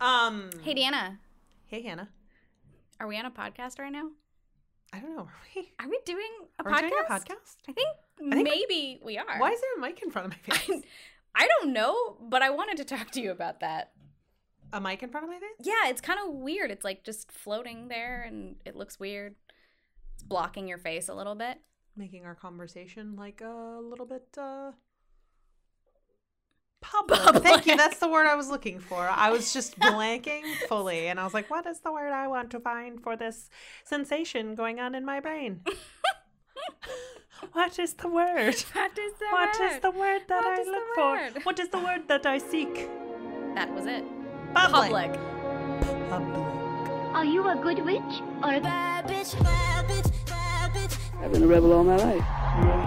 Um. Hey, Deanna, Hey, Hannah. are we on a podcast right now? I don't know. Are we? Are we doing a Are we podcast? doing a podcast? I think, think- maybe we are. Why is there a mic in front of my face? I don't know, but I wanted to talk to you about that. a mic in front of my face? Yeah, it's kind of weird. It's like just floating there and it looks weird. It's blocking your face a little bit. Making our conversation like a little bit uh public. Thank you. That's the word I was looking for. I was just blanking fully and I was like, what is the word I want to find for this sensation going on in my brain? what is the word? What is the word? What is the word that What I look for? What is the word that I seek? That was it. Public. Public. Public. Are you a good witch or a bad bitch? Bad bitch, bad bitch. I've been a rebel all my life.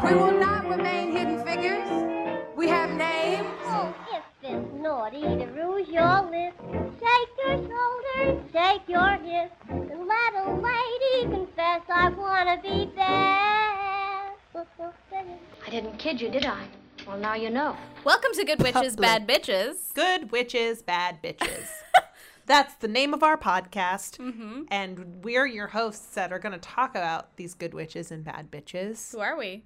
We will not remain hidden figures. We have names. Oh, if it's naughty to rouge your lips, take your shoulders, take your hips, and let a lady confess I wanna be bad. I didn't kid you, did I? Well, now you know. Welcome to Good Witches, Public. Bad Bitches. Good witches, bad bitches. That's the name of our podcast. Mm-hmm. And we're your hosts that are going to talk about these good witches and bad bitches. Who are we?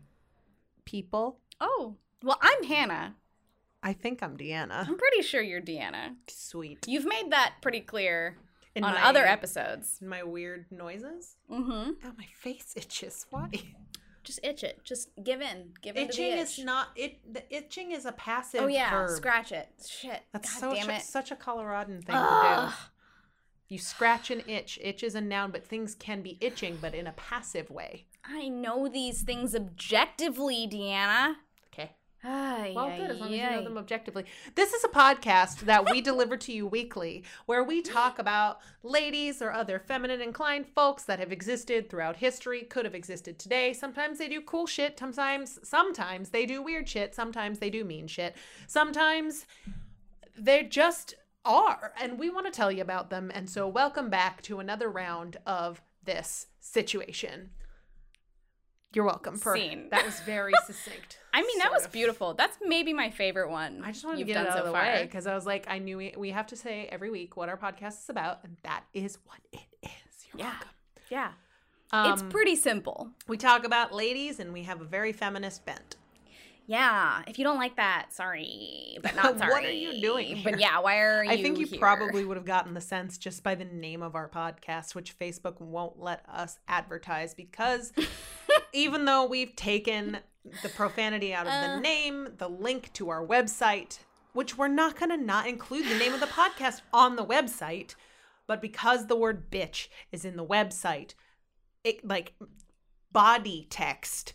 People. Oh, well, I'm Hannah. I think I'm Deanna. I'm pretty sure you're Deanna. Sweet. You've made that pretty clear In on my- other episodes. My weird noises. Mm-hmm. Oh, my face itches. Why? Just itch it. Just give in. Give in Itching is not it. The itching is a passive. Oh yeah, verb. scratch it. Shit. That's God so it. such a Coloradan thing Ugh. to do. You scratch an itch. Itch is a noun, but things can be itching, but in a passive way. I know these things objectively, Deanna. Ay, Well, ay, good, as long as you know them objectively. This is a podcast that we deliver to you weekly where we talk about ladies or other feminine inclined folks that have existed throughout history, could have existed today. Sometimes they do cool shit, sometimes sometimes they do weird shit, sometimes they do mean shit. Sometimes they just are, and we want to tell you about them. And so welcome back to another round of this situation. You're welcome for Scene. that was very succinct. I mean, that was of. beautifut. That's maybe my favorite one. I just wanted you've to get done it out so of the far. way because I was like, I knew we, we have to say every week what our podcast is about, and that is what it is. You're Yeah. welcome. Yeah. Um, it's pretty simple. We talk about ladies, and we have a very feminist bent. Yeah. If you don't like that, sorry, but not sorry. What are you doing here? But yeah, why are you? I think you here? probably would have gotten the sense just by the name of our podcast, which Facebook won't let us advertise because even though we've taken the profanity out of Uh. the name, the link to our website, which we're not going to not include the name of the podcast on the website, but because the word bitch is in the website, it like body text,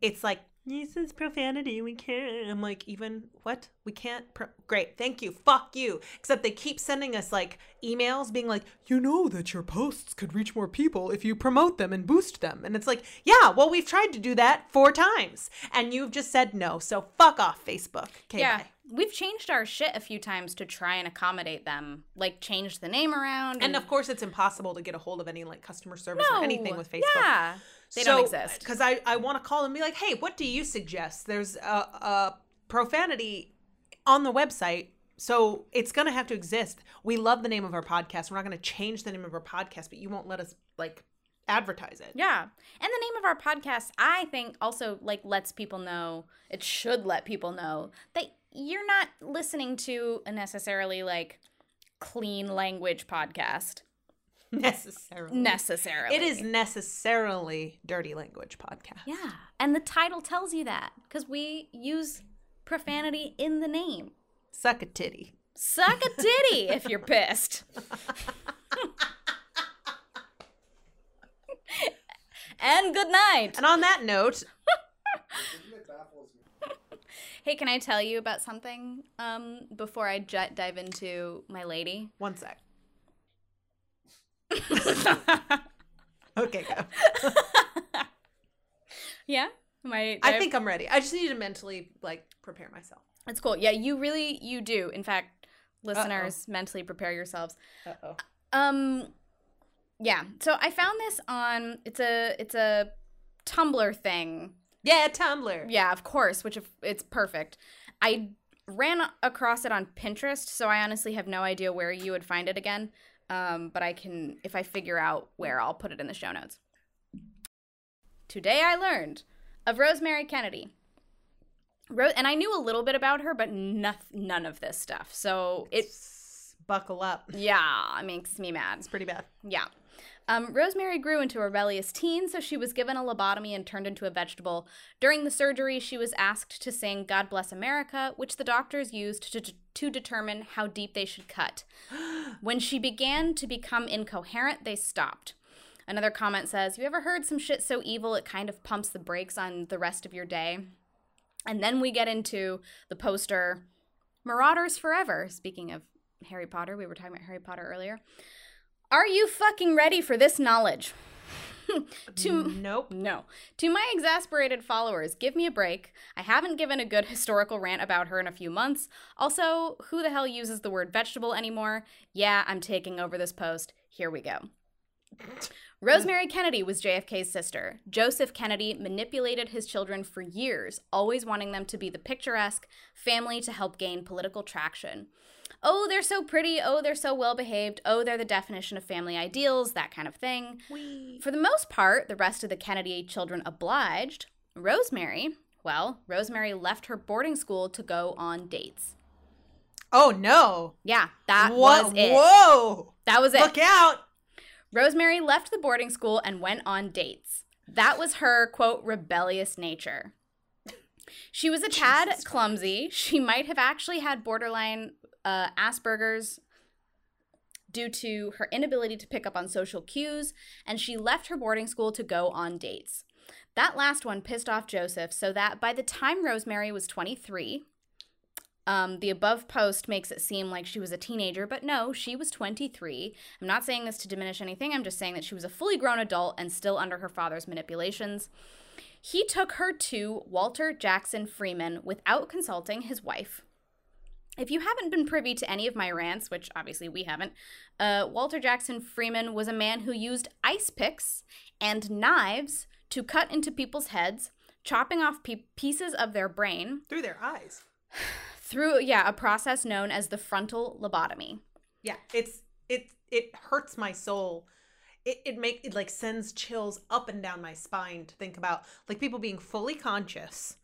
it's like this is profanity. We can't. I'm like, even what? We can't. Pro- Great, thank you. Fuck you. Except they keep sending us like emails being like, you know that your posts could reach more people if you promote them and boost them. And it's like, yeah, well, we've tried to do that four times, and you've just said no. So fuck off, Facebook. Okay, Yeah. bye. We've changed our shit a few times to try and accommodate them, like change the name around. And of course, it's impossible to get a hold of any like customer service no, or anything with Facebook. Yeah, they don't exist. Uh, because I, I want to call and be like, hey, what do you suggest? There's a, a profanity on the website. So it's going to have to exist. We love the name of our podcast. We're not going to change the name of our podcast, but you won't let us like advertise it. Yeah. And the name of our podcast, I think, also like lets people know, it should let people know that you're not listening to a necessarily like clean language podcast. Necessarily. Necessarily. It is necessarily dirty language podcast. Yeah. And the title tells you that because we use profanity in the name. Suck a titty. Suck a titty if you're pissed. and good night. And on that note, Hey, can I tell you about something um, before jet dive into my lady? one sec. Okay, go. yeah, my. I think I'm ready. I just need to mentally like prepare myself. it's cool. Yeah, you really you do. In fact, listeners, mentally prepare yourselves. Uh oh. Um, yeah. So I found this on. It's a it's a Tumblr thing. Yeah, Tumblr. Yeah, of course. Which it's perfect. I ran across it on Pinterest, so I honestly have no idea where you would find it again. Um, but I can, if I figure out where, I'll put it in the show notes. Today I learned of Rosemary Kennedy. Ro- and I knew a little bit about her, but noth- none of this stuff. So it's. Buckle up. yeah, it makes me mad. It's pretty bad. Yeah. Um, Rosemary grew into a rebellious teen, so she was given a lobotomy and turned into a vegetable. During the surgery, she was asked to sing God Bless America, which the doctors used to, to determine how deep they should cut. When she began to become incoherent, they stopped. Another comment says, You ever heard some shit so evil it kind of pumps the brakes on the rest of your day? And then we get into the poster Marauders Forever. Speaking of Harry Potter, we were talking about Harry Potter earlier. Are you fucking ready for this knowledge? to Nope. no. To my exasperated followers, give me a break. I haven't given a good historical rant about her in a few months. Also, who the hell uses the word vegetable anymore? Yeah, I'm taking over this post. Here we go. Rosemary Kennedy was JFK's sister. Joseph Kennedy manipulated his children for years, always wanting them to be the picturesque family to help gain political traction. Oh, they're so pretty. Oh, they're so well behaved. Oh, they're the definition of family ideals, that kind of thing. For the most part, the rest of the Kennedy children obliged. Rosemary, well, Rosemary left her boarding school to go on dates. Oh no. Yeah, that was it. Whoa. That was it. Look out. Rosemary left the boarding school and went on dates. That was her, quote, rebellious nature. She was a tad Jesus clumsy. She might have actually had borderline uh, Asperger's due to her inability to pick up on social cues, and she left her boarding school to go on dates. That last one pissed off Joseph, so that by the time Rosemary was 23, um, the above post makes it seem like she was a teenager, but no, she was 23. I'm not saying this to diminish anything, I'm just saying that she was a fully grown adult and still under her father's manipulations. He took her to Walter Jackson Freeman without consulting his wife. If you haven't been privy to any of my rants, which obviously we haven't, uh, Walter Jackson Freeman was a man who used ice picks and knives to cut into people's heads, chopping off pe- pieces of their brain Through their eyes. through, yeah, a process known as the frontal lobotomy. Yeah. It's it it hurts my soul. It it make it like sends chills up and down my spine to think about like people being fully conscious,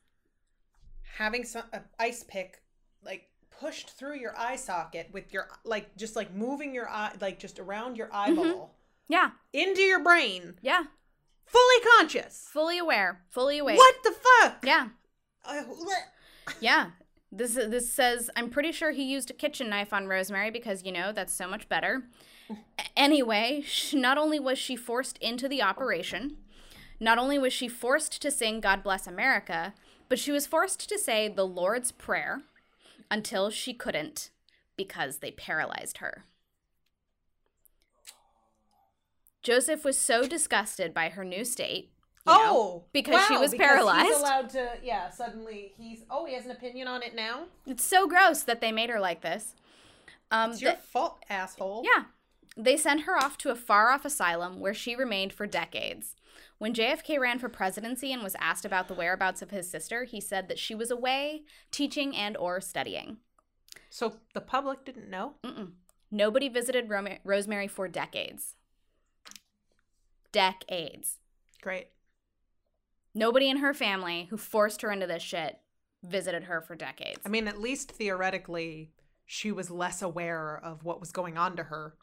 having some a ice pick like pushed through your eye socket with your like just like moving your eye like just around your eyeball Yeah, into your brain, yeah, fully conscious. fully aware, fully awake. What the fuck? Yeah, Uh, yeah. This this says I'm pretty sure he used a kitchen knife on Rosemary because you know that's so much better. Anyway, not only was she forced into the operation, not only was she forced to sing God Bless America, but she was forced to say the Lord's Prayer until she couldn't because they paralyzed her. Joseph was so disgusted by her new state. you know, oh, because she was because paralyzed. He's allowed to, yeah. Suddenly, he's oh, he has an opinion on it now. It's so gross that they made her like this. Um, It's your fault, asshole. yeah, they sent her off to a far off asylum where she remained for decades. When JFK ran for presidency and was asked about the whereabouts of his sister, he said that she was away teaching and or studying. So the public didn't know. Mm-mm. Nobody visited Rosemary for decades. Decades. Great. Nobody in her family who forced her into this shit visited her for decades. I mean, at least theoretically, she was less aware of what was going on to her.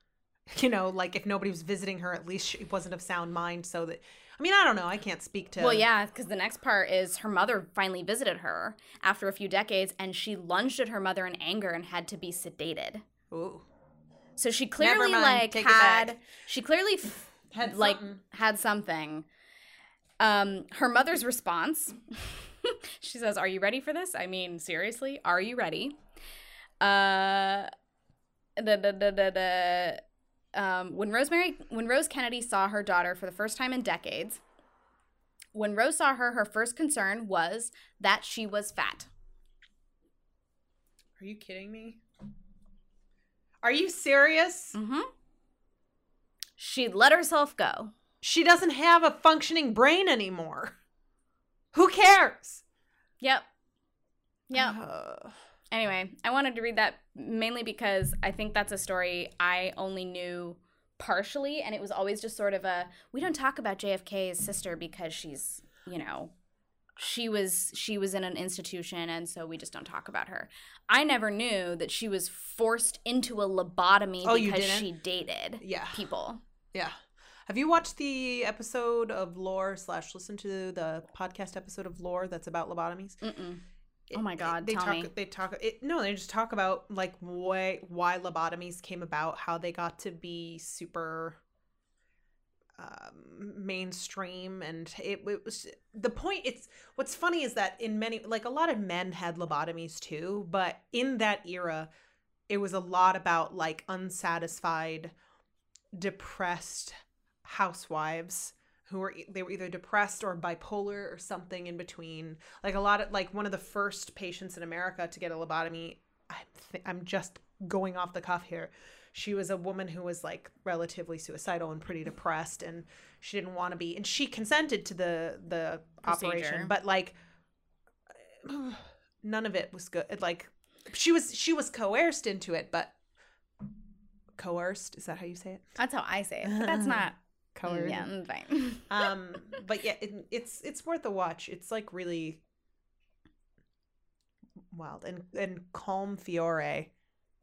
You know, like if nobody was visiting her, at least she wasn't of sound mind. So that, I mean, I don't know. I can't speak to. Well, yeah, because the next part is her mother finally visited her after a few decades, and she lunged at her mother in anger and had to be sedated. Ooh. So she clearly like take had she clearly Had like something. had something. Um, her mother's response. she says, "Are you ready for this? I mean, seriously, are you ready?" Uh, the the the the. the um, when Rosemary, when Rose Kennedy saw her daughter for the first time in decades, when Rose saw her, her first concern was that she was fat. Are you kidding me? Are you serious? Mm-hmm. She'd let herself go. She doesn't have a functioning brain anymore. Who cares? Yep. Yep. Uh, Anyway, I wanted to read that mainly because I think that's a story I only knew partially, and it was always just sort of a we don't talk about JFK's sister because she's, you know, she was she was in an institution and so we just don't talk about her. I never knew that she was forced into a lobotomy Oh, because she dated Yeah. people. Yeah. Have you watched the episode of Lore slash listen to the podcast episode of Lore that's about lobotomies? Mm-mm. Oh my God, They tell talk. me. They talk. It, no, they just talk about like why why lobotomies came about, how they got to be super um, mainstream, and it, it was the point. It's what's funny is that in many like a lot of men had lobotomies too, but in that era, it was a lot about like unsatisfied, depressed housewives who were they were either depressed or bipolar or something in between. Like a lot of like one of the first patients in America to get a lobotomy. I'm th- I'm just going off the cuff here. She was a woman who was like relatively suicidal and pretty depressed, and she didn't want to be, and she consented to the the Procedure. operation, but like none of it was good. Like she was she was coerced into it, but coerced is that how you say it? That's how I say it. But that's not Coerced. Yeah, fine. um but yeah it, it's it's worth a watch it's like really wild and and Colm Feore is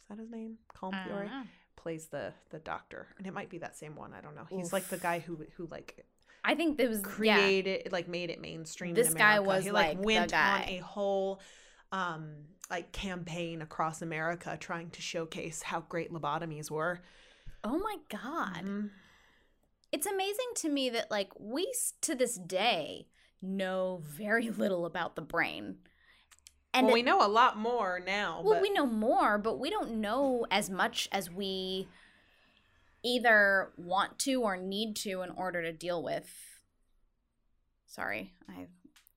that his name Colm Feore know. plays the the doctor and it might be that same one i don't know he's like the guy who who like I think there was yeah. created like made it mainstream This in guy was, he like, the went on a whole um like campaign across america trying to showcase how great lobotomies were Oh my god. Mhm. It's amazing to me that like we to this day know very little about the brain. And well we know a lot more now well, but we know more, but we don't know as much as we either want to or need to in order to deal with. Sorry, I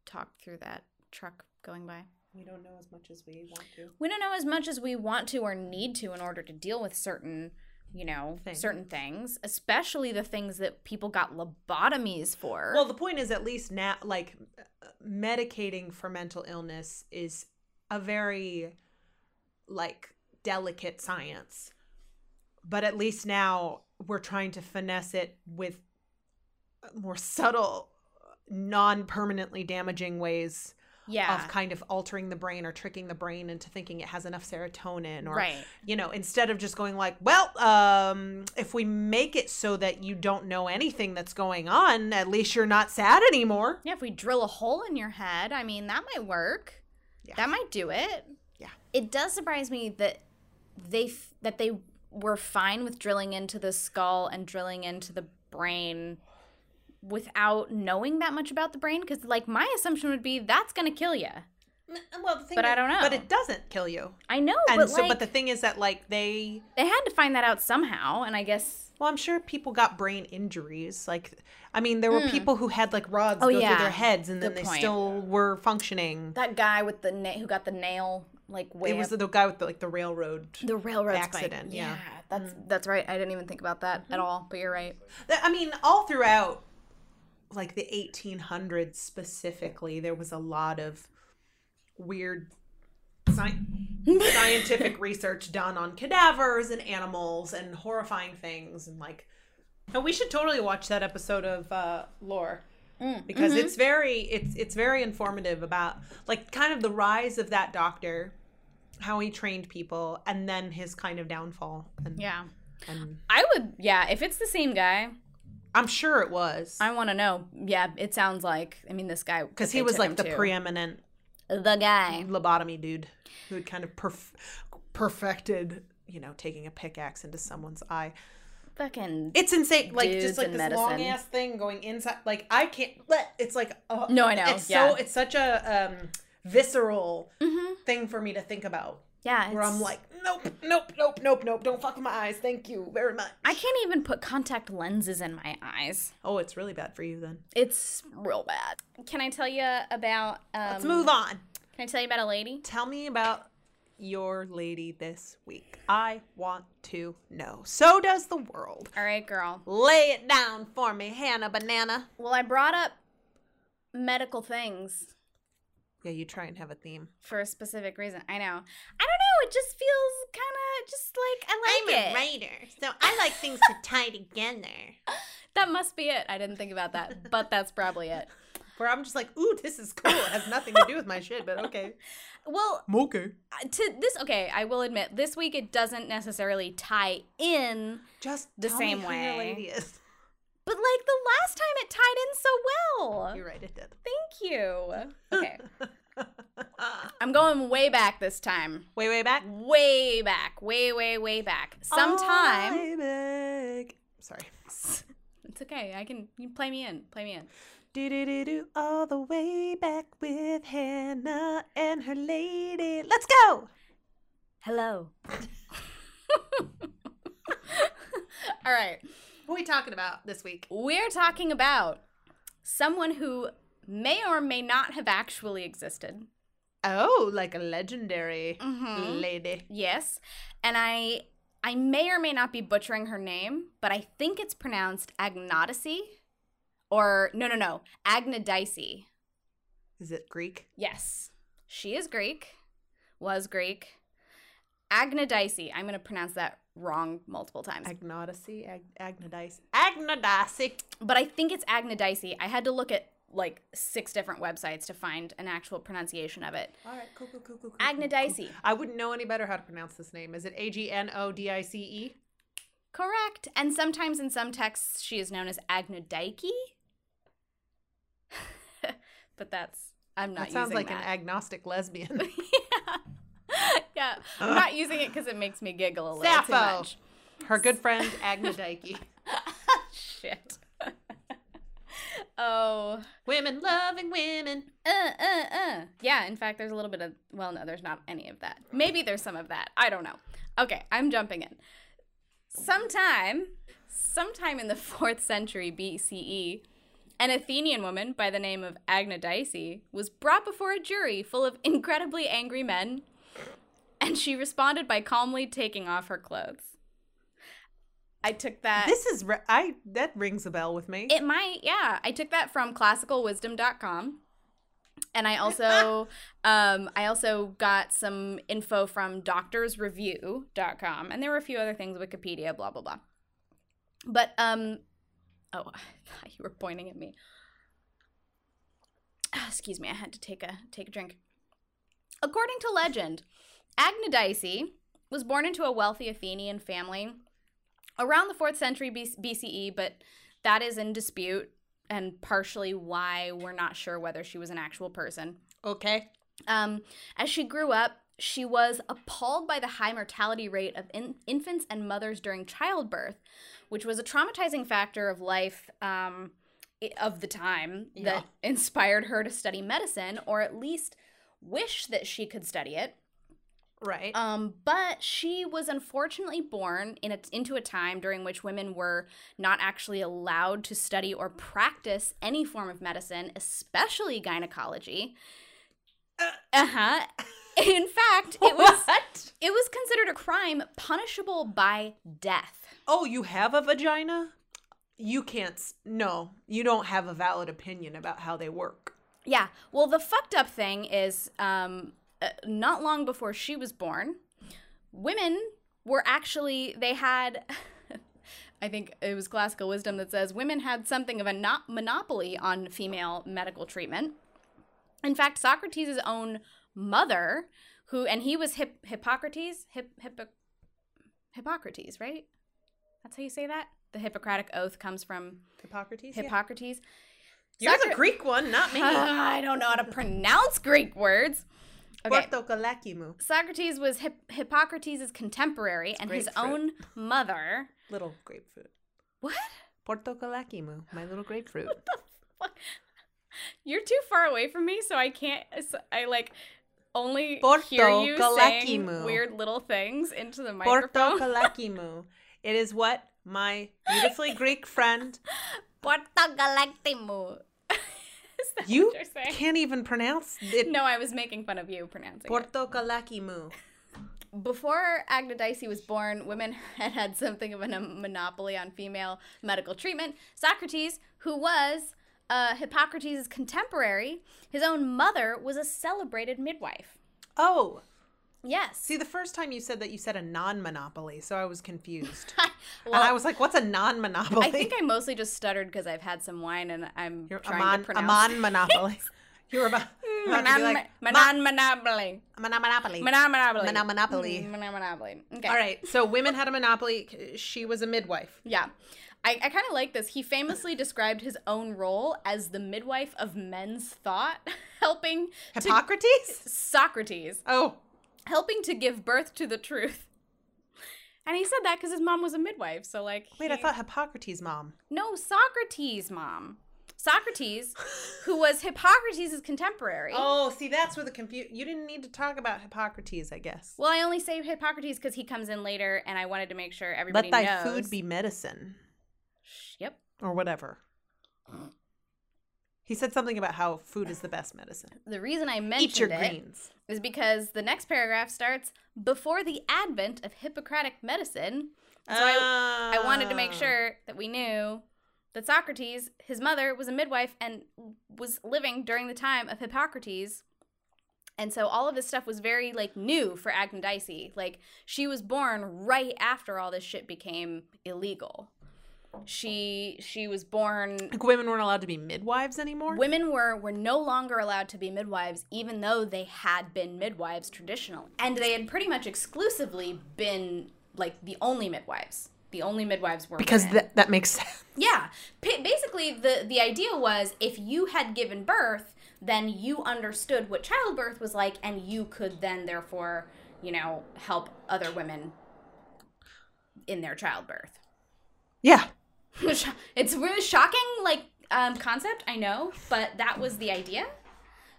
talked through that truck going by. we don't know as much as we want to We don't know as much as we want to or need to in order to deal with certain, you know, certain things, especially the things that people got lobotomies for. Well, the point is, at least now, like medicating for mental illness is a very like delicate science. But at least now we're trying to finesse it with more subtle, non-permanently damaging ways yeah. of kind of altering the brain or tricking the brain into thinking it has enough serotonin or right. you know instead of just going like well um if we make it so that you don't know anything that's going on at least you're not sad anymore Yeah, if we drill a hole in your head, I mean, that might work. Yeah. That might do it. Yeah. It does surprise me that they f- that they were fine with drilling into the skull and drilling into the brain without knowing that much about the brain because like my assumption would be that's going to kill you. well the thing But I don't know. but it doesn't kill you I know, and but so like but the thing is that like they they had to find that out somehow and I guess well i'm sure people got brain injuries like i mean there were Hmm. people who had like rods Oh, go yeah. through their heads and then they point. still were functioning that guy with the na- who got the nail like way it was up- the guy with the, like the railroad the railroad accident, yeah. that's that's right. I didn't even think about that Mm-hmm. at all, but you're right. I mean, all throughout, like the 1800s specifically, there was a lot of weird sci- scientific research done on cadavers and animals and horrifying things and like. And we should totally watch that episode of uh, Lore because it's very it's it's very informative about like kind of the rise of that doctor, how he trained people, and then his kind of downfall. And, Yeah. and I would, yeah, if it's the same guy, I'm sure it was. I want to know. Yeah, it sounds like, I mean, this guy. because he was like the to. preeminent The guy. lobotomy dude who had kind of perf- perfected, you know, taking a pickaxe into someone's eye. Fucking. It's insane, like just like this long ass thing going inside. Like I can't. Let it's like uh, No, I know, It's yeah. so it's such a um, visceral Mhm. thing for me to think about. Yeah. Where I'm like, nope, nope, nope, nope, nope. Don't fuck with my eyes. Thank you very much. I can't even put contact lenses in my eyes. Oh, it's really bad for you then. It's real bad. Can I tell you about. Um, Let's move on. Can I tell you about a lady? Tell me about your lady this week. I want to know. So does the world. All right, girl. Lay it down for me, Hannah Banana. Well, I brought up medical things Yeah, you try and have a theme. for a specific reason. I know. I don't know. It just feels kind of just like I like I'm it. A writer, so I like things to tie together. That must be it. I didn't think about that, but that's probably it. Where I'm just like, ooh, this is cool. It has nothing to do with my shit, but okay. Well, Okay. uh, to this, okay, I will admit, this week it doesn't necessarily tie in, Just The tell same me who your way. But like the last time it tied in so well. You're right, it did. Thank you. Okay, I'm going way back this time. way, way back. Way back, way, way, way back. Sometime. Way back. Sorry. It's okay. I can you play me in. Play me in. Do do do do all the way back with Hannah and her lady. Let's go. Hello. All right. What are we talking about this week? We're talking about someone who may or may not have actually existed. Oh, like a legendary Mhm. lady. Yes. And I I may or may not be butchering her name, but I think it's pronounced Agnodice or no no no, Agnodice. Is it Greek? Yes. She is Greek. Was Greek. Agnodice. I'm going to pronounce that wrong multiple times. Agnodice? Ag- Agnodice? Agnodice. but I think it's Agnodice. I had to look at like six different websites to find an actual pronunciation of it. All right, cool, cool, cool, cool. cool, Agnodice. cool. I wouldn't know any better how to pronounce this name. Is it A G N O D I C E? Correct. And sometimes in some texts she is known as Agnodike. but that's I'm not That sounds like that. an agnostic lesbian. yeah. I'm not using it because it makes me giggle a little too much. Her good friend Agnodike. Shit. oh. women loving women. Uh, uh, uh. Yeah, in fact, there's a little bit of, well, no, there's not any of that. Maybe there's some of that. I don't know. Okay, I'm jumping in. Sometime, sometime in the 4th century BCE, an Athenian woman by the name of Agnodice was brought before a jury full of incredibly angry men, and she responded by calmly taking off her clothes. I took that. This is I that rings a bell with me. It might, yeah. I took that from classicalwisdom.com. And I also um I also got some info from doctorsreview.com and there were a few other things Wikipedia blah blah blah. But um oh, I thought you were pointing at me. Ah, Excuse me, I had to take a take a drink. According to legend, Agnodice was born into a wealthy Athenian family around the 4th century BCE, but that is in dispute and partially why we're not sure whether she was an actual person. okay. Um, as she grew up, she was appalled by the high mortality rate of in- infants and mothers during childbirth, which was a traumatizing factor of life um, of the time Yeah. that inspired her to study medicine, or at least wish that she could study it. Right. Um, but she was unfortunately born in a, into a time during which women were not actually allowed to study or practice any form of medicine, especially gynecology. Uh huh. In fact, it was What? it was considered a crime punishable by death. Oh, you have a vagina? You can't. No, you don't have a valid opinion about how they work. Yeah. Well, the fucked up thing is, um, Uh, not long before she was born, women were actually they had. I think it was classical wisdom that says women had something of a not monopoly on female medical treatment. In fact, Socrates' own mother, who and he was Hip- Hippocrates, Hip- Hippo- Hippocrates, right? That's how you say that. The Hippocratic oath comes from Hippocrates. yeah. Hippocrates. You're the Greek one, not me. I don't know how to pronounce Greek words. Okay. Portokalakimu. Socrates was Hip- Hippocrates' contemporary, and his own mother. Little grapefruit. What? Portokalakimu. My little grapefruit. Fuck. You're too far away from me, so I can't. I like only Porto hear you saying weird little things into the microphone. Portokalakimu. It is what my beautifully Greek friend. Porto Galactimu. Is that You what you're saying? can't even pronounce it. No, I was making fun of you pronouncing it. Portokalakimu. Before Agnodice was born, women had had something of a monopoly on female medical treatment. Socrates, who was uh, Hippocrates' contemporary, his own mother was a celebrated midwife. Oh, Yes. see, the first time you said that, you said a non-monopoly, so I was confused. well, and I was like, "What's a non-monopoly?" I think I mostly just stuttered because I've had some wine and I'm You're a trying mon- to a pronounce. mon-monopoly. you were about, mm, about to be like, Manon monopoly. monopoly. Manon monopoly. Monopoly. Manon monopoly. Mm, okay. All right, so women had a monopoly. She was a midwife. Yeah. I, I kind of like this. He famously described his own role as the midwife of men's thought, helping to Hippocrates? Socrates, Oh, helping to give birth to the truth. And he said that because his mom was a midwife. So, like, wait, I thought Hippocrates' mom. no, Socrates' mom. Socrates, who was Hippocrates' contemporary. Oh, see, that's where the confu You didn't need to talk about Hippocrates, I guess. Well, I only say Hippocrates because he comes in later, and I wanted to make sure everybody Let thy knows. food be medicine, Yep. or whatever. He said something about how food is the best medicine. The reason I mentioned Eat your it greens. is because the next paragraph starts before the advent of Hippocratic medicine. So I, I wanted to make Ah. sure that we knew that Socrates, his mother, was a midwife and was living during the time of Hippocrates. And so all of this stuff was very like new for Agnes Like she was born right after all this shit became illegal. She she was born Like women weren't allowed to be midwives anymore. women were were no longer allowed to be midwives even though they had been midwives traditionally. and they had pretty much exclusively been like the only midwives the only midwives were because women. that that makes sense. yeah Pa- basically the the idea was if you had given birth then you understood what childbirth was like and you could then therefore you know help other women in their childbirth Yeah. it's really shocking like um, concept i know but that was the idea.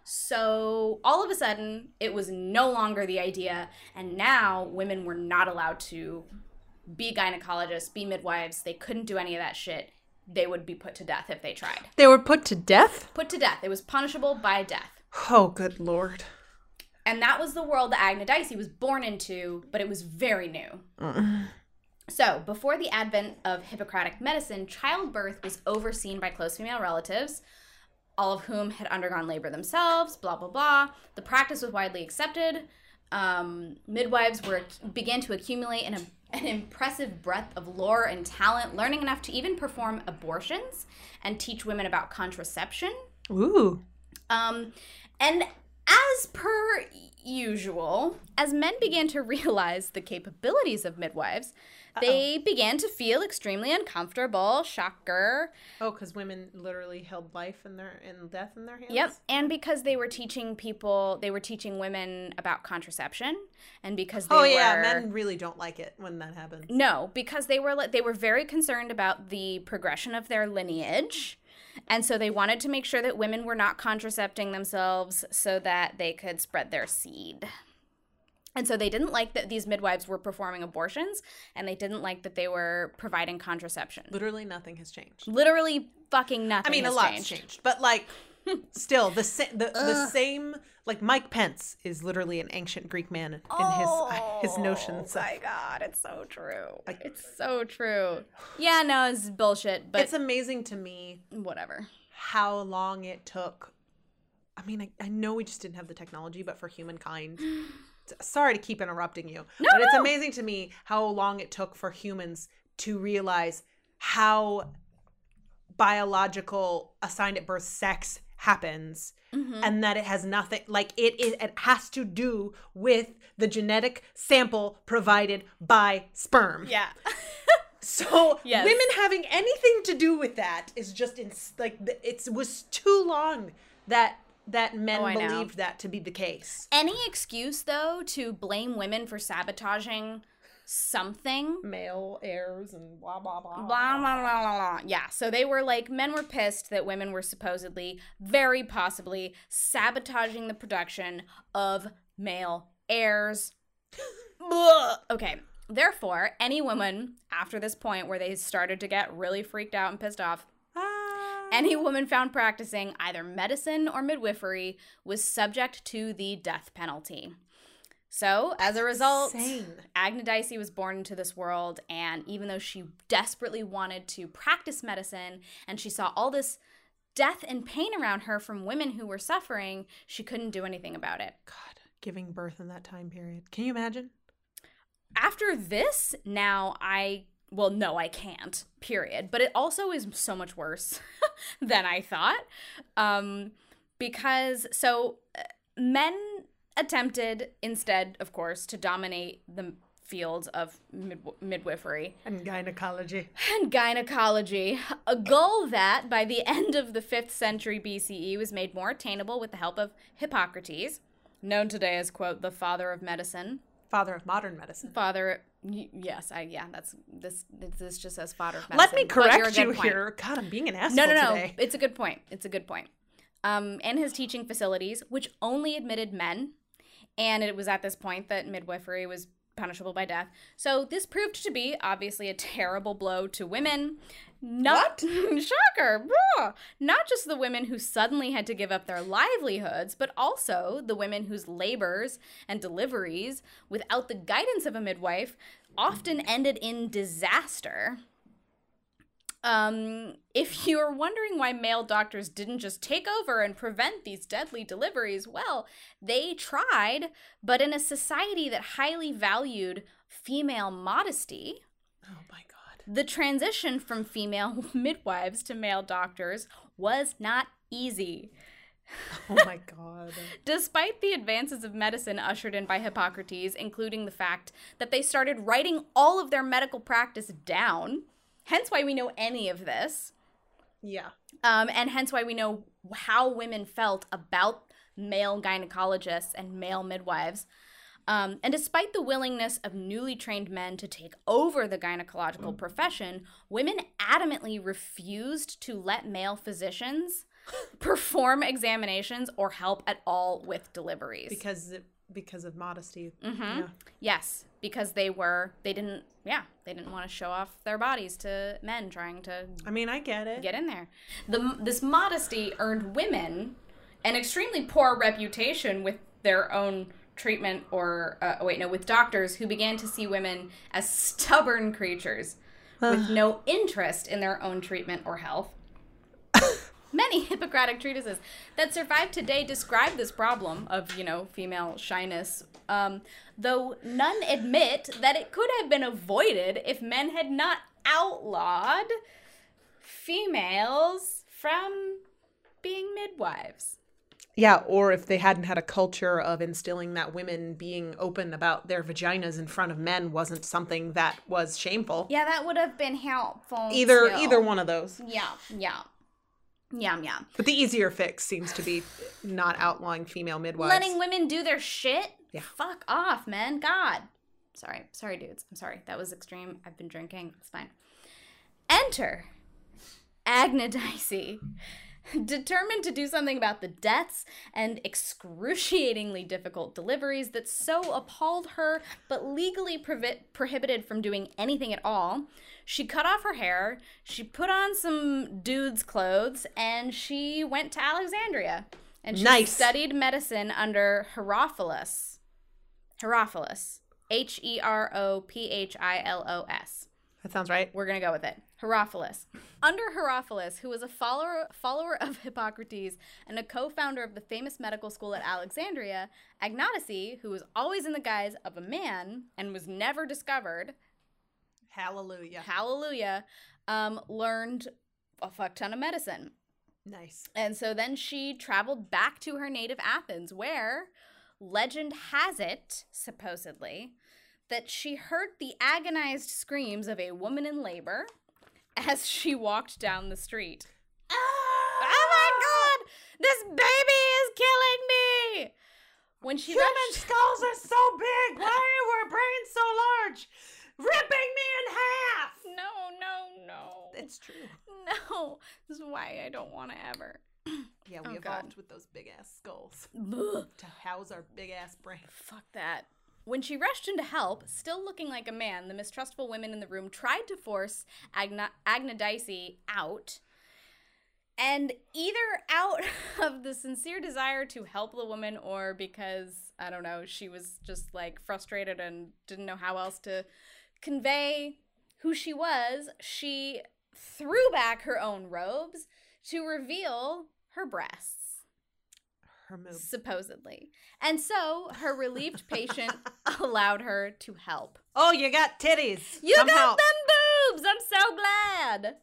So all of a sudden it was no longer the idea and now women were not allowed to be gynecologists be midwives. They couldn't do any of that shit. They would be put to death if they tried. They were put to death. put to death. It was punishable by death. Oh, good lord. and that was the world that Agnodice was born into, but it was very new. So, before the advent of Hippocratic medicine, childbirth was overseen by close female relatives, all of whom had undergone labor themselves, blah, blah, blah. The practice was widely accepted. Um, midwives were began to accumulate an, an impressive breadth of lore and talent, learning enough to even perform abortions and teach women about contraception. Ooh. Um, and as per usual, as men began to realize the capabilities of midwives, they began to feel extremely uncomfortable. Shocker. Oh, because women literally held life and their and death in their hands. Yep. And because they were teaching people, they were teaching women about contraception, and because oh, they Oh were yeah, men really don't like it when that happens. No, because they were they were very concerned about the progression of their lineage. And so they wanted to make sure that women were not contracepting themselves so that they could spread their seed. And so they didn't like that these midwives were performing abortions and they didn't like that they were providing contraception. Literally nothing has changed. Literally fucking nothing. I mean, a lot lot's changed. changed. but like, still the sa- the the same. Like Mike Pence is literally an ancient Greek man in his uh, his oh notions. Oh my god, it's so true. it's so true. Yeah, no, it's bullshit, but it's amazing to me whatever. how long it took. I mean, I, I know we just didn't have the technology, but for humankind. Sorry to keep interrupting you, No, but it's no. amazing to me how long it took for humans to realize how biological assigned at birth sex happens Mm-hmm. and that it has nothing like it, it it has to do with the genetic sample provided by sperm Yeah. so Yes. women having anything to do with that is just in, like the- it was too long that that men Oh, know. believed that to be the case. Any excuse though to blame women for sabotaging something Male heirs and blah blah blah. blah blah blah blah blah. Yeah, so they were like men were pissed that women were supposedly very possibly sabotaging the production of male heirs. Okay. Therefore, any woman after this point where they started to get really freaked out and pissed off. Any woman found practicing either medicine or midwifery was subject to the death penalty. So, as a result, insane. Agnodice was born into this world, and even though she desperately wanted to practice medicine and she saw all this death and pain around her from women who were suffering, she couldn't do anything about it. God, giving birth in that time period. Can you imagine? After this, now I well, no, I can't. Period. But it also is so much worse than I thought. Um because so uh, men attempted instead, of course, to dominate the fields of mid- midwifery And gynecology. and gynecology, a goal that by the end of the 5th century BCE was made more attainable with the help of Hippocrates, known today as quote the father of medicine. Father of modern medicine. Father yes, I yeah, that's this this just says of medicine. Let me but you're a correct you point. here. God, I'm being an asshole No, no, no. today. It's a good point. It's a good point. Um, and his teaching facilities, which only admitted men, and it was at this point that midwifery was punishable by death. So this proved to be obviously a terrible blow to women. Not shocker. Not just the women who suddenly had to give up their livelihoods, but also the women whose labors and deliveries, without the guidance of a midwife, often ended in disaster. Um, if you're wondering why male doctors didn't just take over and prevent these deadly deliveries, well, they tried, but in a society that highly valued female modesty, Oh my God. The transition from female midwives to male doctors was not easy. Oh my God. Despite the advances of medicine ushered in by Hippocrates, including the fact that they started writing all of their medical practice down, hence why we know any of this, Yeah. um, and hence why we know how women felt about male gynecologists and male midwives. Um, and despite the willingness of newly trained men to take over the gynecological profession, women adamantly refused to let male physicians perform examinations or help at all with deliveries. Because it, because of modesty. Mhm. Yeah. Yes, because they were they didn't yeah they didn't want to show off their bodies to men trying to I mean, I get it. get in there. The this modesty earned women an extremely poor reputation with their own treatment or uh, oh, wait no with doctors who began to see women as stubborn creatures with no interest in their own treatment or health. Many Hippocratic treatises that survive today describe this problem of, you know, female shyness, um, though none admit that it could have been avoided if men had not outlawed females from being midwives. Yeah, or if they hadn't had a culture of instilling that women being open about their vaginas in front of men wasn't something that was shameful. Yeah, that would have been helpful. Either too. either one of those. Yeah, yeah. Yeah, yeah. But the easier fix seems to be not outlawing female midwives. Letting women do their shit? Yeah. Fuck off, man. God. Sorry. Sorry, dudes. I'm sorry. That was extreme. I've been drinking. It's fine. Enter Agnodice. Determined to do something about the deaths and excruciatingly difficult deliveries that so appalled her, but legally provi- prohibited from doing anything at all, she cut off her hair, she put on some dude's clothes, and she went to Alexandria. And she Nice. studied medicine under Herophilus. Herophilus. H E R O P H I L O S. That sounds right. We're gonna go with it. Herophilus. Under Herophilus, who was a follower follower of Hippocrates and a co-founder of the famous medical school at Alexandria, Agnodice, who was always in the guise of a man and was never discovered, Hallelujah. hallelujah, um, learned a fuck ton of medicine. Nice. And so then she traveled back to her native Athens, where legend has it, supposedly, that she heard the agonized screams of a woman in labor as she walked down the street. Ah! Oh my god! This baby is killing me! When she Human rushed, skulls are so big. Why are our brains so large? Ripping me in half. no, no, no, It's true. no. This is why I don't want to ever. Yeah, we Oh, evolved God. with those big ass skulls Ugh. to house our big ass brain. Fuck that. When she rushed in to help, still looking like a man, the mistrustful women in the room tried to force Agna, out. And either out of the sincere desire to help the woman or because, I don't know, she was just like frustrated and didn't know how else to convey who she was, she threw back her own robes, to reveal her breasts, Her move. supposedly. And so her relieved patient allowed her to help. Oh, you got titties. You got them boobs! I'm so glad!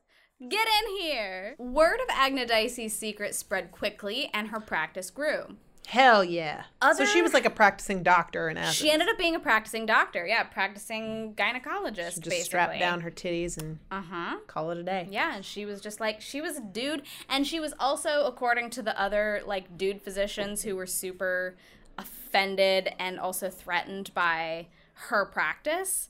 Get in here! Word of Agnodice's secret spread quickly and her practice grew. Hell yeah. so she was like a practicing doctor in Athens. She ended up being a practicing doctor, yeah, practicing gynecologist, just basically. strap down her titties and Uh huh. call it a day. Yeah, and she was just like she was a dude, and she was also, according to the other like dude physicians who were super offended and also threatened by her practice,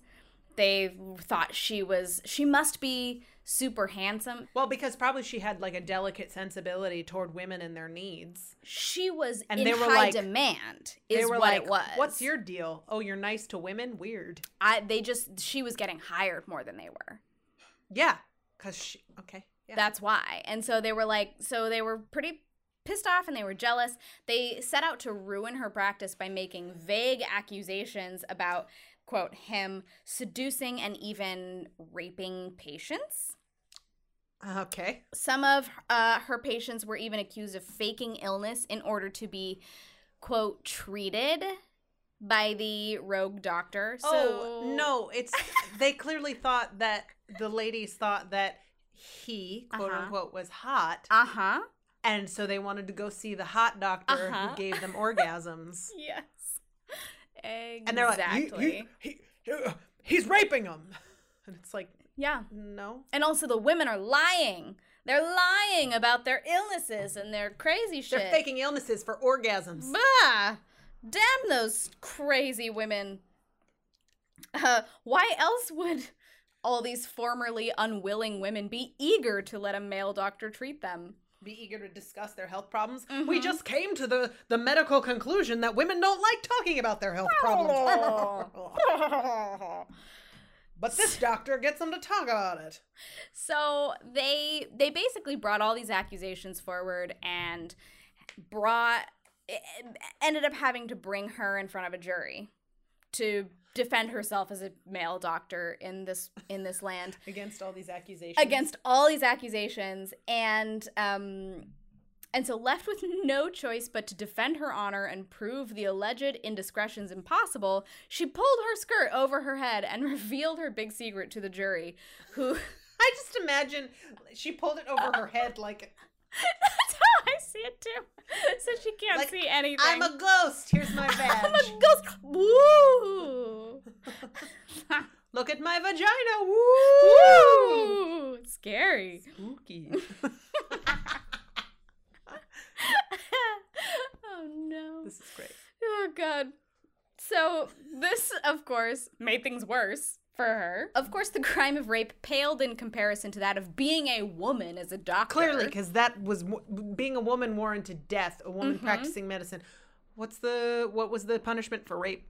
they thought she was she must be super handsome. Well, because probably she had like a delicate sensibility toward women and their needs. She was And in they were high like- demand. They Is were what like, it was. "What's your deal? Oh, you're nice to women? Weird." I they just she was getting hired more than they were. Yeah, cuz she okay. Yeah. That's why. And so they were like, so they were pretty pissed off and they were jealous. They set out to ruin her practice by making vague accusations about, quote, him seducing and even raping patients. okay. Some of uh, her patients were even accused of faking illness in order to be, quote, treated by the rogue doctor. So, oh, no, it's they clearly thought that the ladies thought that he, quote Uh-huh. unquote, was hot. Uh huh. And so they wanted to go see the hot doctor Uh-huh. who gave them orgasms. Yes. Exactly. And they're like, "He- he, he, he's raping them. And it's like, yeah. no. And also, the women are lying. They're lying about their illnesses and their crazy shit. They're faking illnesses for orgasms. Bah! Damn those crazy women. Uh, why else would all these formerly unwilling women be eager to let a male doctor treat them? Be eager to discuss their health problems. We Mhm. just came to the, the medical conclusion that women don't like talking about their health problems. but this doctor gets them to talk about it. So they they basically brought all these accusations forward and brought ended up having to bring her in front of a jury to defend herself as a male doctor in this in this land Against all these accusations. against all these accusations and um and so left with no choice but to defend her honor and prove the alleged indiscretions impossible she pulled her skirt over her head and revealed her big secret to the jury who I just imagine she pulled it over her head like, That's how I see it too. So she can't Like, see anything. I'm a ghost. Here's my badge. I'm a ghost. Woo! Look at my vagina. Woo! Woo! Scary. Spooky. oh no. this is great. Oh god. So this, of course, made things worse for her. Of course, the crime of rape paled in comparison to that of being a woman as a doctor. Clearly, because that was being a woman warranted death. A woman Mhm. practicing medicine. What's the what was the punishment for rape?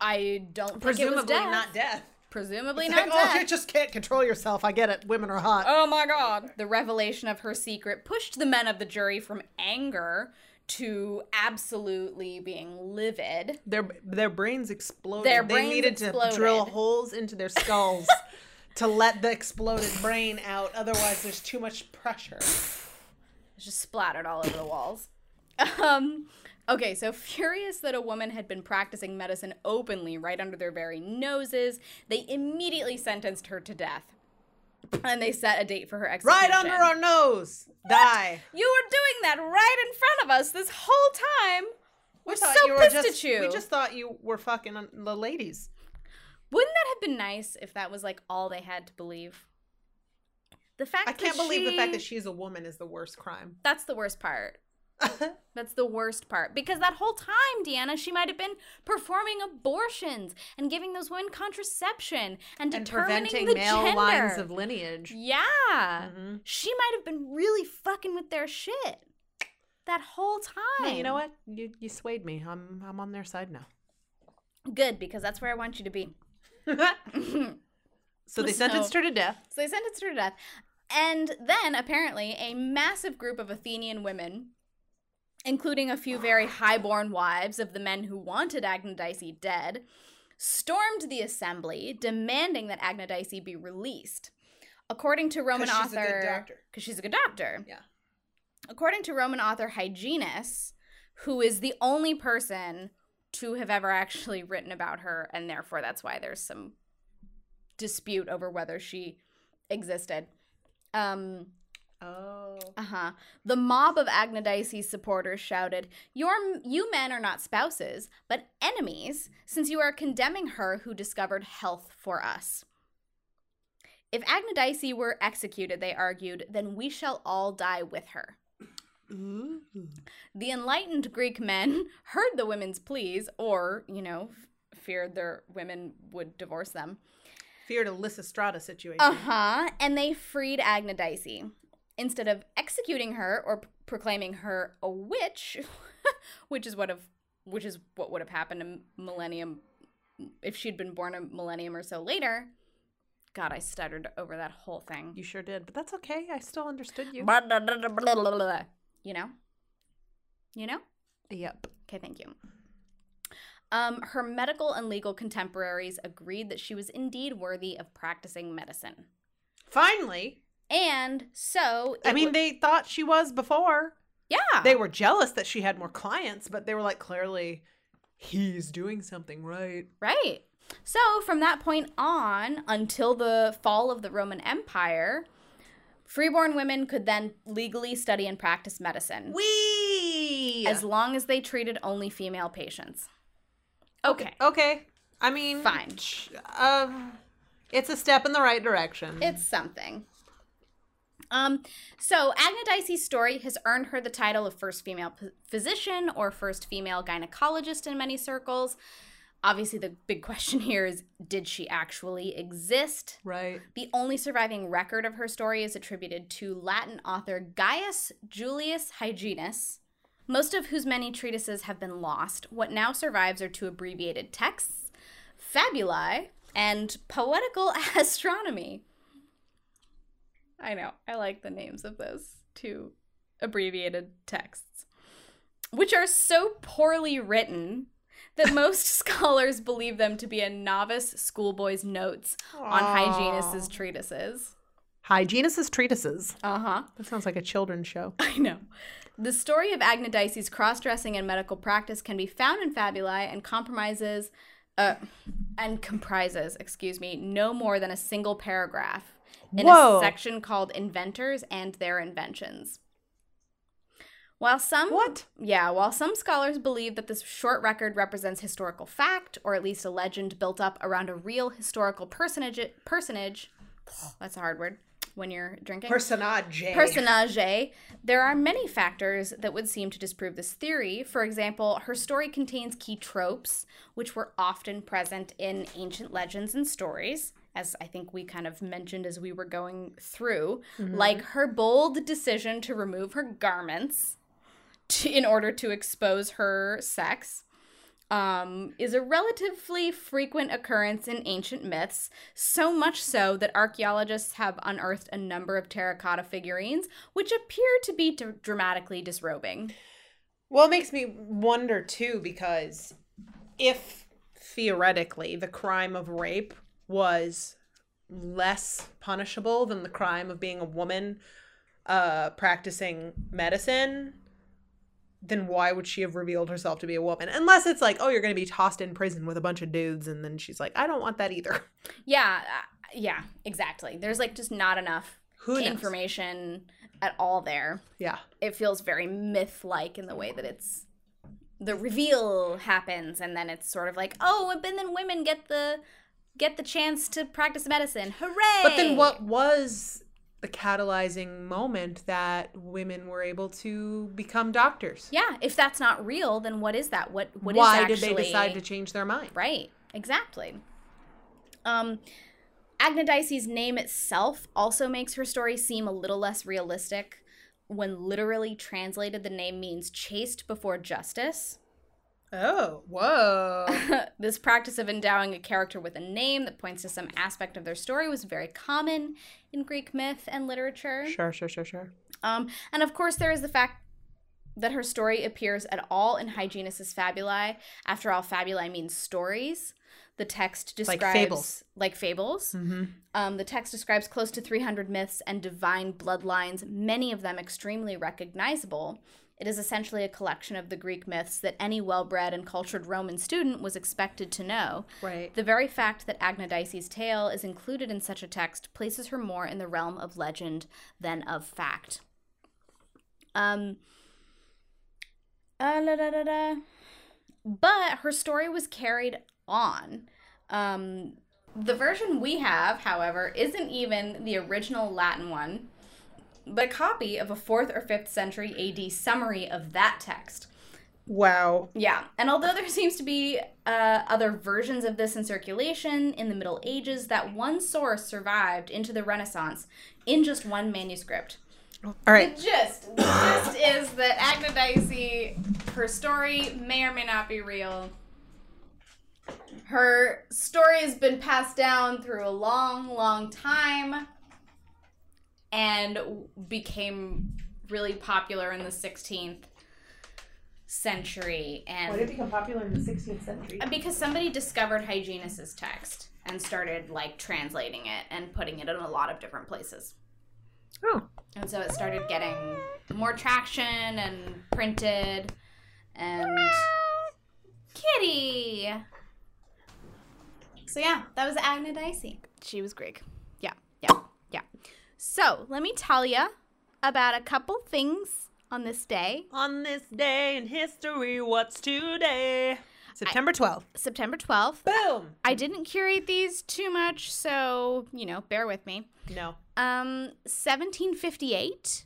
I don't think it was Presumably death. not death. Presumably It's not like, oh, you just can't control yourself. I get it. Women are hot. Oh my god. The revelation of her secret pushed the men of the jury from anger to absolutely being livid. Their their brains exploded. Their they brains needed to drill holes into their skulls to let the exploded brain out. Otherwise, there's too much pressure. It just splattered all over the walls. Um okay, so furious that a woman had been practicing medicine openly right under their very noses, they immediately sentenced her to death. And they set a date for her execution. Right under our nose. Die. You were doing that right in front of us this whole time. We're We so you were pissed just, at you. We just thought you were fucking the ladies. Wouldn't that have been nice if that was like all they had to believe? The fact I can't believe the fact she- that she's a woman is the worst crime. that's the worst part. That's the worst part because that whole time, Deanna, she might have been performing abortions and giving those women contraception and, and preventing the male gender. lines of lineage. yeah, Mhm. she might have been really fucking with their shit that whole time. You know what? You you swayed me. I'm I'm on their side now. Good because that's where I want you to be. so they So- sentenced her to death. So they sentenced her to death. And then, apparently, a massive group of Athenian women, including a few very highborn wives of the men who wanted Agnodice dead, stormed the assembly, demanding that Agnodice be released. According to Roman 'Cause author, because she's a good doctor. Yeah. According to Roman author Hyginus, who is the only person to have ever actually written about her, and therefore that's why there's some dispute over whether she existed. Um, Oh. uh-huh. The mob of Agnodice's supporters shouted, Your, You men are not spouses, but enemies, since you are condemning her who discovered health for us. If Agnodice were executed, they argued, then we shall all die with her. Ooh. The enlightened Greek men heard the women's pleas, or, you know, f- feared their women would divorce them. Feared a Lysistrata situation. Uh huh. And they freed Agnodice. Instead of executing her or p- proclaiming her a witch, which is what have, which is what would have happened a millennium if she'd been born a millennium or so later. God, I stuttered over that whole thing. You sure did, but that's okay. I still understood you. You know? You know? Yep. Okay, thank you. Um, her medical and legal contemporaries agreed that she was indeed worthy of practicing medicine. Finally. And so. I mean, wa- they thought she was before. yeah. They were jealous that she had more clients, but they were like, clearly, he's doing something right. Right. So from that point on, until the fall of the Roman Empire, freeborn women could then legally study and practice medicine Wee! as long as they treated only female patients. Okay. okay. I mean, Fine. sh- Um, it's a step in the right direction. It's something. Um, so Agnodice's story has earned her the title of first female physician or first female gynecologist in many circles. Obviously, the big question here is did she actually exist? right. The only surviving record of her story is attributed to Latin author Gaius Julius Hyginus, most of whose many treatises have been lost. What now survives are two abbreviated texts, Fabulae, and Poetical Astronomy. I know, I like the names of those two abbreviated texts, which are so poorly written that most scholars believe them to be a novice schoolboy's notes on Hyginus's treatises. Hyginus's treatises. Uh huh. That sounds like a children's show. I know. The story of Agnodice's cross dressing and medical practice can be found in Fabulae and compromises, uh, and comprises, excuse me, no more than a single paragraph in Whoa. a section called Inventors and Their Inventions. While some What? yeah, while some scholars believe that this short record represents historical fact, or at least a legend built up around a real historical personage, personage, that's a hard word when you're drinking Personage. personage, there are many factors that would seem to disprove this theory. For example, her story contains key tropes, which were often present in ancient legends and stories, as I think we kind of mentioned as we were going through, mm-hmm. like her bold decision to remove her garments to, in order to expose her sex um, is a relatively frequent occurrence in ancient myths, so much so that archaeologists have unearthed a number of terracotta figurines which appear to be d- dramatically disrobing. Well, it makes me wonder too, because if theoretically the crime of rape was less punishable than the crime of being a woman uh, practicing medicine, then why would she have revealed herself to be a woman? Unless it's like, oh, you're going to be tossed in prison with a bunch of dudes, and then she's like, I don't want that either. Yeah, uh, yeah, exactly. There's like just not enough Who knows? information at all there. Yeah. It feels very myth like in the way that it's the reveal happens and then it's sort of like, oh, and then women get the get the chance to practice medicine. Hooray! But then what was the catalyzing moment that women were able to become doctors? Yeah, if that's not real, then what is that? What what is Why actually did they decide to change their mind? Right, exactly. Um Agnodice's name itself also makes her story seem a little less realistic. When literally translated, the name means chaste before justice. Oh, whoa. this practice of endowing a character with a name that points to some aspect of their story was very common in Greek myth and literature. sure, sure, sure, sure. Um, and of course, there is the fact that her story appears at all in Hyginus's Fabulae. After all, Fabulae means stories. The text describes Like fables. like fables. Um, the text describes close to 300 myths and divine bloodlines, many of them extremely recognizable. It is essentially a collection of the Greek myths that any well bred and cultured Roman student was expected to know. Right. The very fact that Agnodice's tale is included in such a text places her more in the realm of legend than of fact. Um. Uh, da, da, da. But her story was carried on. Um, the version we have, however, isn't even the original Latin one, but a copy of a 4th or 5th century AD summary of that text. Wow. Yeah, and although there seems to be uh, other versions of this in circulation in the Middle Ages, that one source survived into the Renaissance in just one manuscript. All right. The gist, the gist is that Agnodice, her story may or may not be real. Her story has been passed down through a long, long time and became really popular in the 16th century and Why did it become popular in the 16th century? because somebody discovered Hyginus's text and started like translating it and putting it in a lot of different places. Oh. And so it started getting more traction and printed and kitty. So yeah, that was Agnodice. She was Greek. So let me tell you about a couple things on this day. On this day in history, what's today? September 12th. September 12th. Boom. I didn't curate these too much, so, you know, bear with me. No. Um, 1758,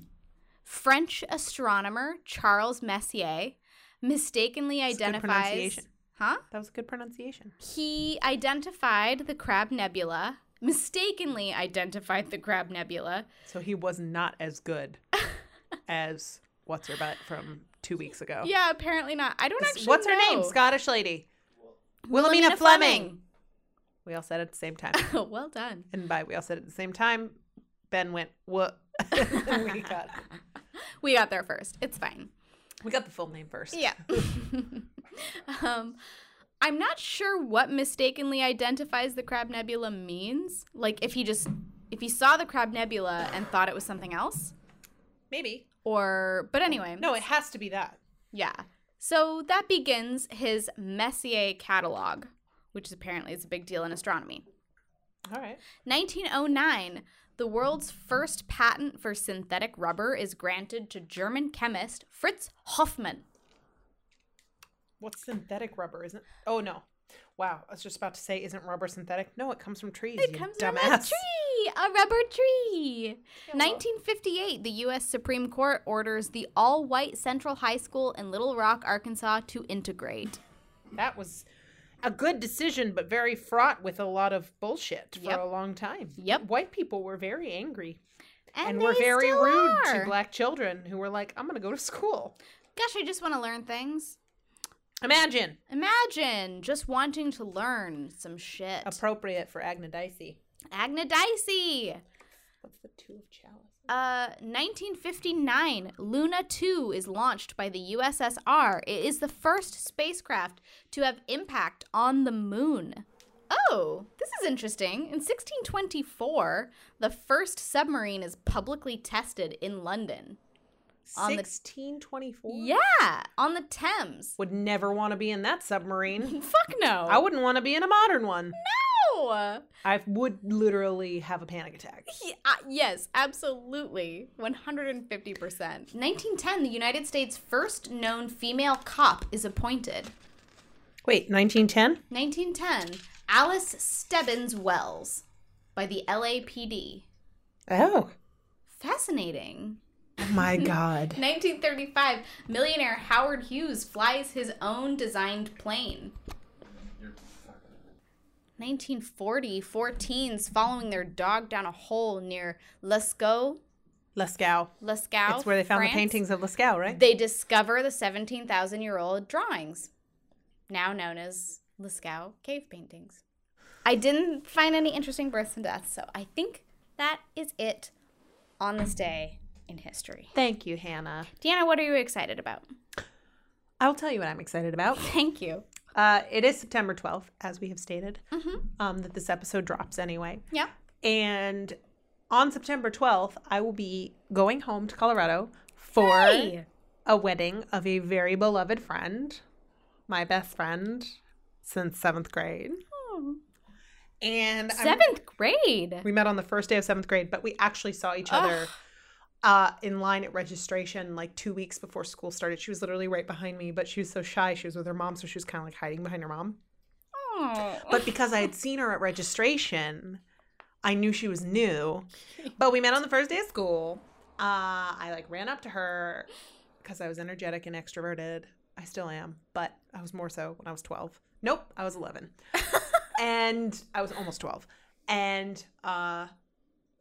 French astronomer Charles Messier mistakenly good identifies. pronunciation. Huh? That was a good pronunciation. He identified the Crab Nebula, mistakenly identified the Crab Nebula. So he was not as good as what's her butt from two weeks ago. Yeah, apparently not. I don't actually What's her name? Scottish lady. Wilhelmina Wilhelmina Fleming. We all said it at the same time. well done. and by we all said it at the same time, Ben went, what? we got We got there first. It's fine. we got the full name first. Yeah. um, I'm not sure what mistakenly identifies the Crab Nebula means. Like if he just if he saw the Crab Nebula and thought it was something else, Maybe. or but anyway. No, it has to be that. Yeah. So that begins his Messier catalog, which apparently is a big deal in astronomy. All right. 1909, the world's first patent for synthetic rubber is granted to German chemist Fritz Hofmann. What's synthetic rubber? Isn't? Oh no. Wow. I was just about to say, isn't rubber synthetic? No, it comes from trees. It comes dumbass. from a tree, a rubber tree. 1958, the U.S. Supreme Court orders the all white Central High School in Little Rock, Arkansas to integrate. That was a good decision, but very fraught with a lot of bullshit for Yep. a long time. Yep. White people were very angry And, and, were very rude are. to black children who were like, I'm going to go to school. Gosh, I just want to learn things. Imagine. Imagine just wanting to learn some shit. Appropriate for Agnodice. Agnodice. What's the two of chalice? Uh, 1959, Luna 2 is launched by the USSR. It is the first spacecraft to have impact on the moon. Oh, this is interesting. In 1624, the first submarine is publicly tested in London. On the- 1624? Yeah, on the Thames. Would never want to be in that submarine. Fuck no. I wouldn't want to be in a modern one. No. I would literally have a panic attack. Yeah, uh, yes, absolutely. 150%. 1910, the United States' first known female cop is appointed. Wait, 1910? 1910, Alice Stebbins Wells by the LAPD. Oh. Fascinating. Oh my god. 1935, millionaire Howard Hughes flies his own designed plane. 1940, four teens following their dog down a hole near Lascaux, Lascaux. Lascaux. It's where they found France. the paintings of Lascaux, right? They discover the 17,000 year old drawings, now known as Lascaux cave paintings. I didn't find any interesting births and deaths, so I think that is it on this day in history. Thank you, Hannah. Deanna, what are you excited about? I'll tell you what I'm excited about. Thank you. Uh, it is September 12th, as we have stated, Mhm. um, that this episode drops anyway. Yeah. And on September 12th, I will be going home to Colorado for Hey. a wedding of a very beloved friend, my best friend since seventh grade. And I'm- Seventh grade. we met on the first day of seventh grade, but we actually saw each other uh, in line at registration like two weeks before school started. She was literally right behind me, but she was so shy. She was with her mom, so she was kind of like hiding behind her mom. Oh. But because I had seen her at registration, I knew she was new. But we met on the first day of school. Uh, I like ran up to her because I was energetic and extroverted. I still am, but I was more so when I was 12. Nope, I was 11. and I was almost 12. And uh,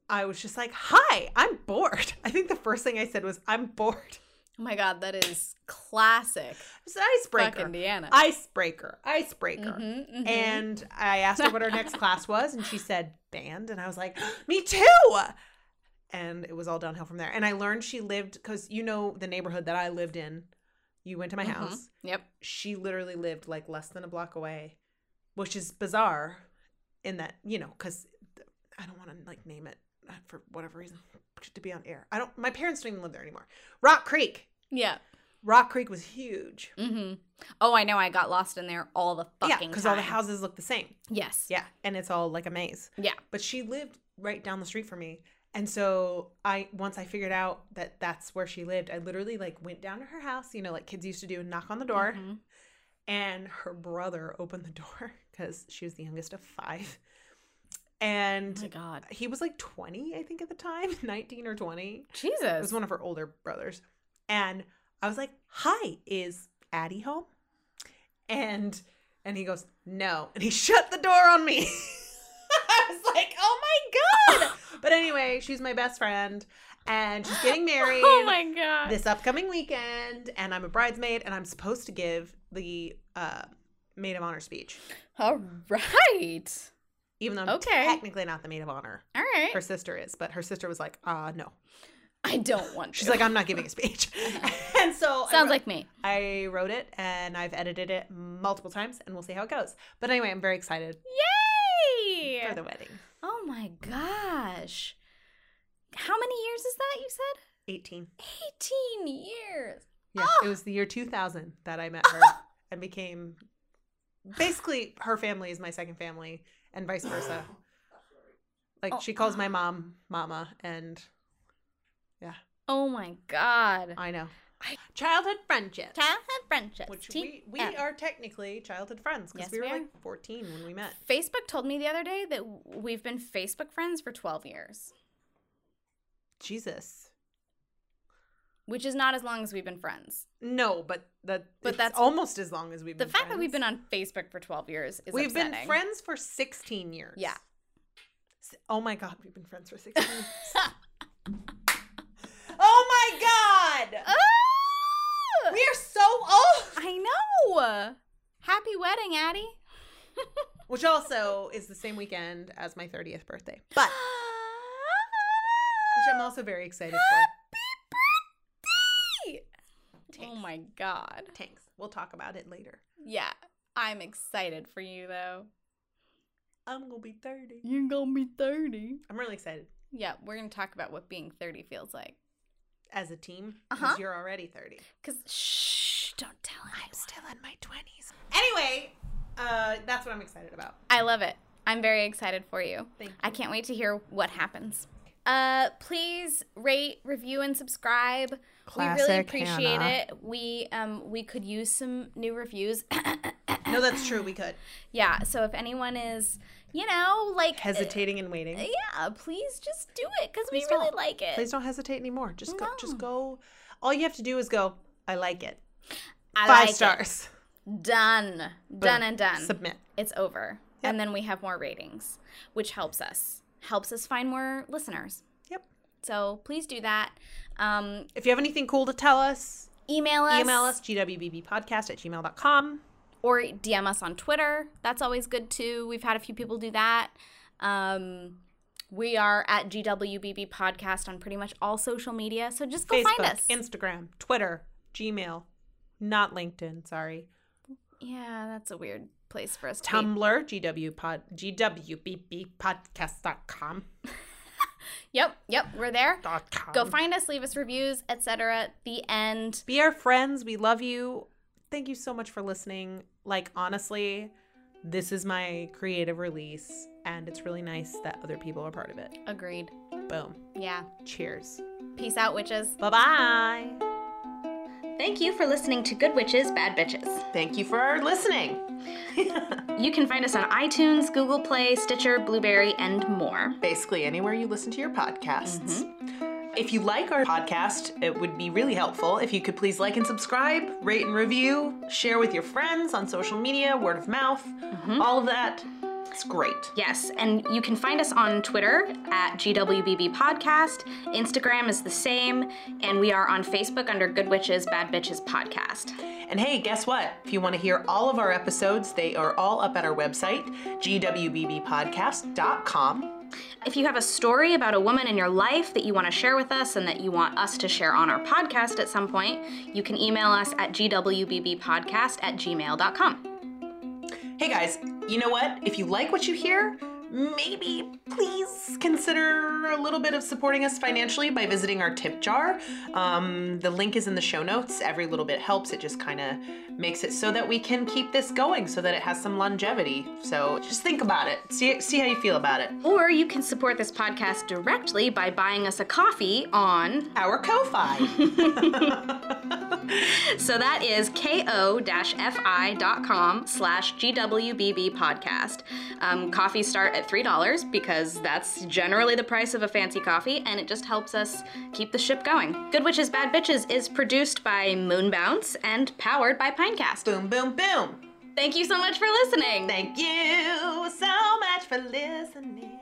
I was just like, hi, I'm bored. I think the first thing I said was, I'm bored. oh my god, that is classic. It's an icebreaker. Fuck Indiana. Icebreaker. Icebreaker. Mhm, mhm. And I asked her what her next class was, and she said band. And I was like, me too. And it was all downhill from there. And I learned she lived, because you know the neighborhood that I lived in. You went to my Mhm. house. Yep. She literally lived like less than a block away, which is bizarre in that, you know, because I don't want to like name it for whatever reason to be on air. I don't, my parents don't even live there anymore. Rock Creek. Yeah. Rock Creek was huge. Mm-hmm. Oh, I know. I got lost in there all the fucking yeah, because all the houses look the same. Yes. Yeah, and it's all like a maze. Yeah. But she lived right down the street from me. And so I once I figured out that that's where she lived, I literally like went down to her house, you know, like kids used to do and knock on the door. Mhm. And her brother opened the door cuz she was the youngest of 5. And Oh my god. he was like 20, I think at the time, 19 or 20. Jesus. It was one of her older brothers. And I was like, "Hi, is Addie home?" And and he goes, "No." And he shut the door on me. I was like, "Oh my god." but anyway, she's my best friend and she's getting married oh my god. this upcoming weekend and I'm a bridesmaid and I'm supposed to give the uh maid of honor speech. All right. Even though I'm Okay. technically not the maid of honor. All right. Her sister is, but her sister was like, "Uh, no." I don't want She's like, "I'm not giving a speech." and so Sounds wrote- like me. I wrote it and I've edited it multiple times and we'll see how it goes. But anyway, I'm very excited Yay! for the wedding. Oh my gosh. How many years is that you said? 18. 18 years. Yeah, Oh. it was the year 2000 that I met her and became basically her family is my second family and vice versa. Like Oh. she calls my mom mama and yeah. Oh my god. I know. I- Childhood friendship. Childhood friendships. Which we, we are technically childhood friends because Yes, we were we like 14 when we met. Facebook told me the other day that we've been Facebook friends for 12 years, Jesus. Which is not as long as we've been friends. No, but that But that's- almost as long as we've The been The fact that we've been on Facebook for 12 years is We've been friends for 16 years. Yeah. Oh my god, we've been friends for 16 years. oh my god! Ah! We are so old! I know. Happy wedding, Addie. Which also is the same weekend as my 30th birthday. But which I'm also very excited for. Oh my god. Tanks. We'll talk about it later. Yeah, I'm excited for you though. I'm gonna be 30. You're gonna be 30. I'm really excited. Yeah, we're gonna talk about what being 30 feels like. As a team, because Uh-huh. you're already 30. Cause shh, don't tell anyone. I'm still in my 20s. Anyway, uh, that's what I'm excited about. I love it. I'm very excited for you. Thank you. I can't wait to hear what happens. Uh, please rate, review, and subscribe. we really appreciate Hannah. it. We um we could use some new reviews. No, that's true. We could. yeah. So if anyone is, you know, like Hesitating and waiting. uh, yeah, please just do it because we really like it. Please don't hesitate anymore. Just go. No. Just go. All you have to do is go. I like it. I Five like stars. Done. Done Boom. and done. Submit. it's over. Yep. And then we have more ratings, which helps us. Helps us find more listeners. Yep. So please do that. Um, If you have anything cool to tell us, email us. email us gwbbpodcast at gmail.com. Or DM us on Twitter. That's always good too. We've had a few people do that. Um, we are at GWBB Podcast on pretty much all social media. So just go Facebook, find us. Instagram, Twitter, Gmail, not LinkedIn. Sorry. Yeah, that's a weird place for us to be. Tumblr, GW pod, GWBBpodcast.com. Yep, yep, we're there. Dot com. Go find us, leave us reviews, etc. The end. Be our friends. We love you. Thank you so much for listening. Like, honestly, this is my creative release, and it's really nice that other people are part of it. Agreed. Boom. Yeah. Cheers. Peace out, witches. Bye bye. Thank you for listening to Good Witches, Bad Bitches. Thank you for listening. You can find us on iTunes, Google Play, Stitcher, Blubrry, and more. Basically, anywhere you listen to your podcasts. Mm-hmm. If you like our podcast, it would be really helpful if you could please like and subscribe, rate and review, share with your friends on social media, word of mouth, mm-hmm. all of that. It's great. Yes, and you can find us on Twitter at GWBB Podcast. Instagram is the same, and we are on Facebook under Good Witches, Bad Bitches Podcast. And hey, guess what? If you want to hear all of our episodes, they are all up at our website, gwbbpodcast.com. If you have a story about a woman in your life that you want to share with us and that you want us to share on our podcast at some point, you can email us at gwbbpodcast at gmail.com. Hey guys, you know what? If you like what you hear, maybe please consider a little bit of supporting us financially by visiting our tip jar. Um, the link is in the show notes. Every little bit helps. It just kind of makes it so that we can keep this going, so that it has some longevity. So just think about it. See see how you feel about it. Or you can support this podcast directly by buying us a coffee on. Our Ko-fi. So that is ko-fi.com slash gwbb podcast. Um, coffees start at $3 because that's generally the price of a fancy coffee, and it just helps us keep the ship going. Good Witches, Bad Bitches is produced by Moonbounce and powered by Pinecast. boom, boom, boom. Thank you so much for listening. Thank you so much for listening.